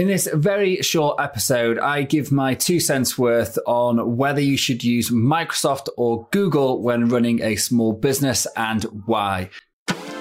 In this very short episode, I give my two cents worth on whether you should use Microsoft or Google when running a small business and why.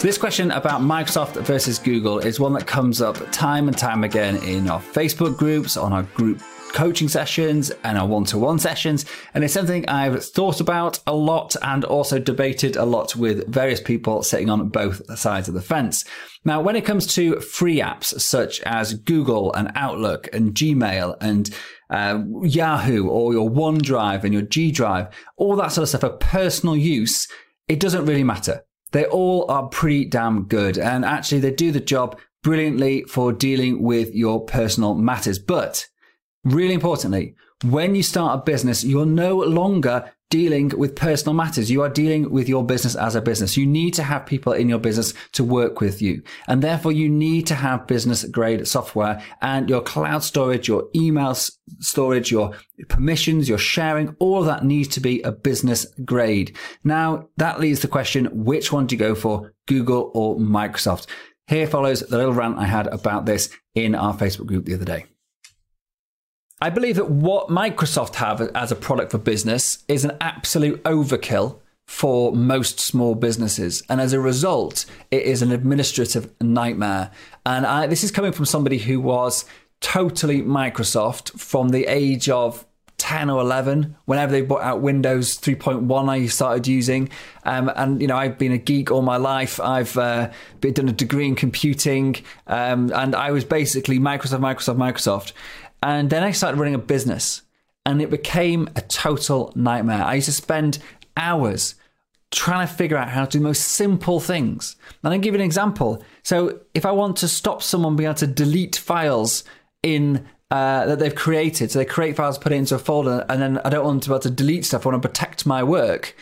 This question about Microsoft versus Google is one that comes up time and time again in our Facebook groups, on our group coaching sessions and our one-to-one sessions and it's something I've thought about a lot and also debated a lot with various people sitting on both sides of the fence. Now, when it comes to free apps such as Google and Outlook and Gmail and uh, Yahoo or your OneDrive and your G Drive, all that sort of stuff for personal use, it doesn't really matter. They all are pretty damn good. And actually, they do the job brilliantly for dealing with your personal matters. But really importantly, when you start a business, you're no longer dealing with personal matters. You are dealing with your business as a business. You need to have people in your business to work with you. And therefore you need to have business grade software and your cloud storage, your email storage, your permissions, your sharing, all of that needs to be a business grade. Now that leaves the question, which one do you go for? Google or Microsoft? Here follows the little rant I had about this in our Facebook group the other day. I believe that what Microsoft have as a product for business is an absolute overkill for most small businesses. And as a result, it is an administrative nightmare. And I, this is coming from somebody who was totally Microsoft from the age of 10 or 11 whenever they brought out windows 3.1 i started using um, and you know i've been a geek all my life i've uh, been, done a degree in computing um, and i was basically microsoft microsoft microsoft and then I started running a business and it became a total nightmare. I used to spend hours trying to figure out how to do the most simple things. And I'll give you an example. So if I want to stop someone being able to delete files in uh, that they've created, so they create files, put it into a folder, and then I don't want to be able to delete stuff. I want to protect my work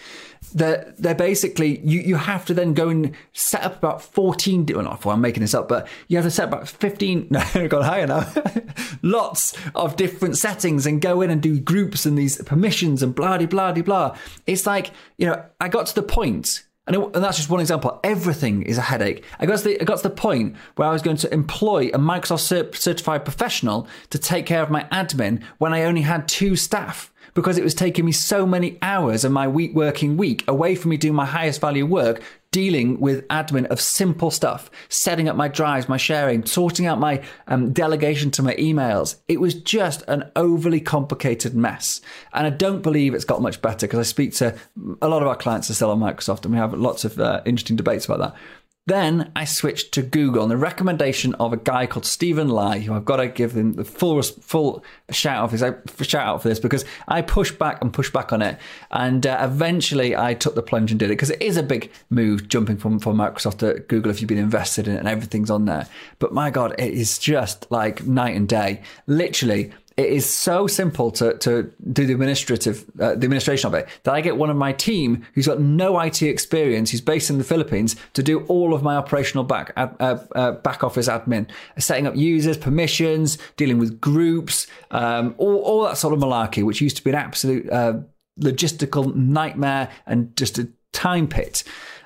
they're, they're basically, you, you have to then go and set up about 14, well, not, well, I'm making this up, but you have to set about 15, no, I've gone higher now, lots of different settings and go in and do groups and these permissions and blah, blah, blah, blah. It's like, you know, I got to the point and, it, and, that's just one example. Everything is a headache. I got, to the, I got to the point where I was going to employ a Microsoft certified professional to take care of my admin when I only had two staff because it was taking me so many hours of my week working week away from me doing my highest value work dealing with admin of simple stuff, setting up my drives, my sharing, sorting out my um, delegation to my emails. It was just an overly complicated mess. And I don't believe it's got much better because I speak to a lot of our clients are still on Microsoft and we have lots of uh, interesting debates about that. Then I switched to Google on the recommendation of a guy called Stephen Lai, who I've got to give him the full full shout out for this, shout out for this because I pushed back and pushed back on it, and uh, eventually I took the plunge and did it because it is a big move jumping from from Microsoft to Google if you've been invested in it and everything's on there. But my God, it is just like night and day. Literally, it is so simple to, to do the administrative uh, the administration of it that I get one of my team who's got no IT experience, who's based in the Philippines, to do all of my operational back uh, uh, back office admin, setting up users, permissions, dealing with groups, um, all, all that sort of malarkey, which used to be an absolute uh, logistical nightmare and just a time pit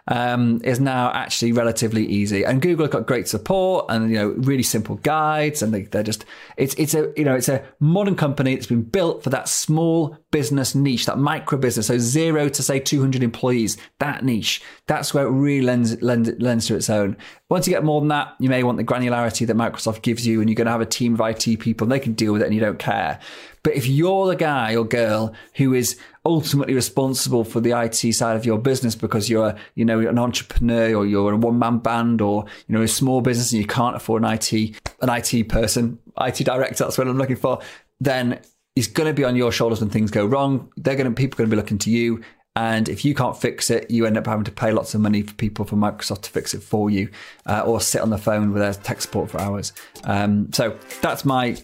um, is now actually relatively easy. And Google have got great support and you know really simple guides, and they, they're just it's it's a you know it's a modern company that's been built for that small business niche, that micro business, so zero to say 200 employees, that niche. That's where it really lends lends lends to its own. Once you get more than that, you may want the granularity that Microsoft gives you, and you're going to have a team of IT people, and they can deal with it, and you don't care. But if you're the guy or girl who is ultimately responsible for the IT side of your business because you're, you know, an entrepreneur or you're a one man band or, you know, a small business and you can't afford an IT, an IT person, IT director, that's what I'm looking for, then it's going to be on your shoulders when things go wrong. They're going to, people are going to be looking to you. And if you can't fix it, you end up having to pay lots of money for people from Microsoft to fix it for you, uh, or sit on the phone with their tech support for hours. Um, so that's my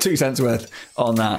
two cents worth on that.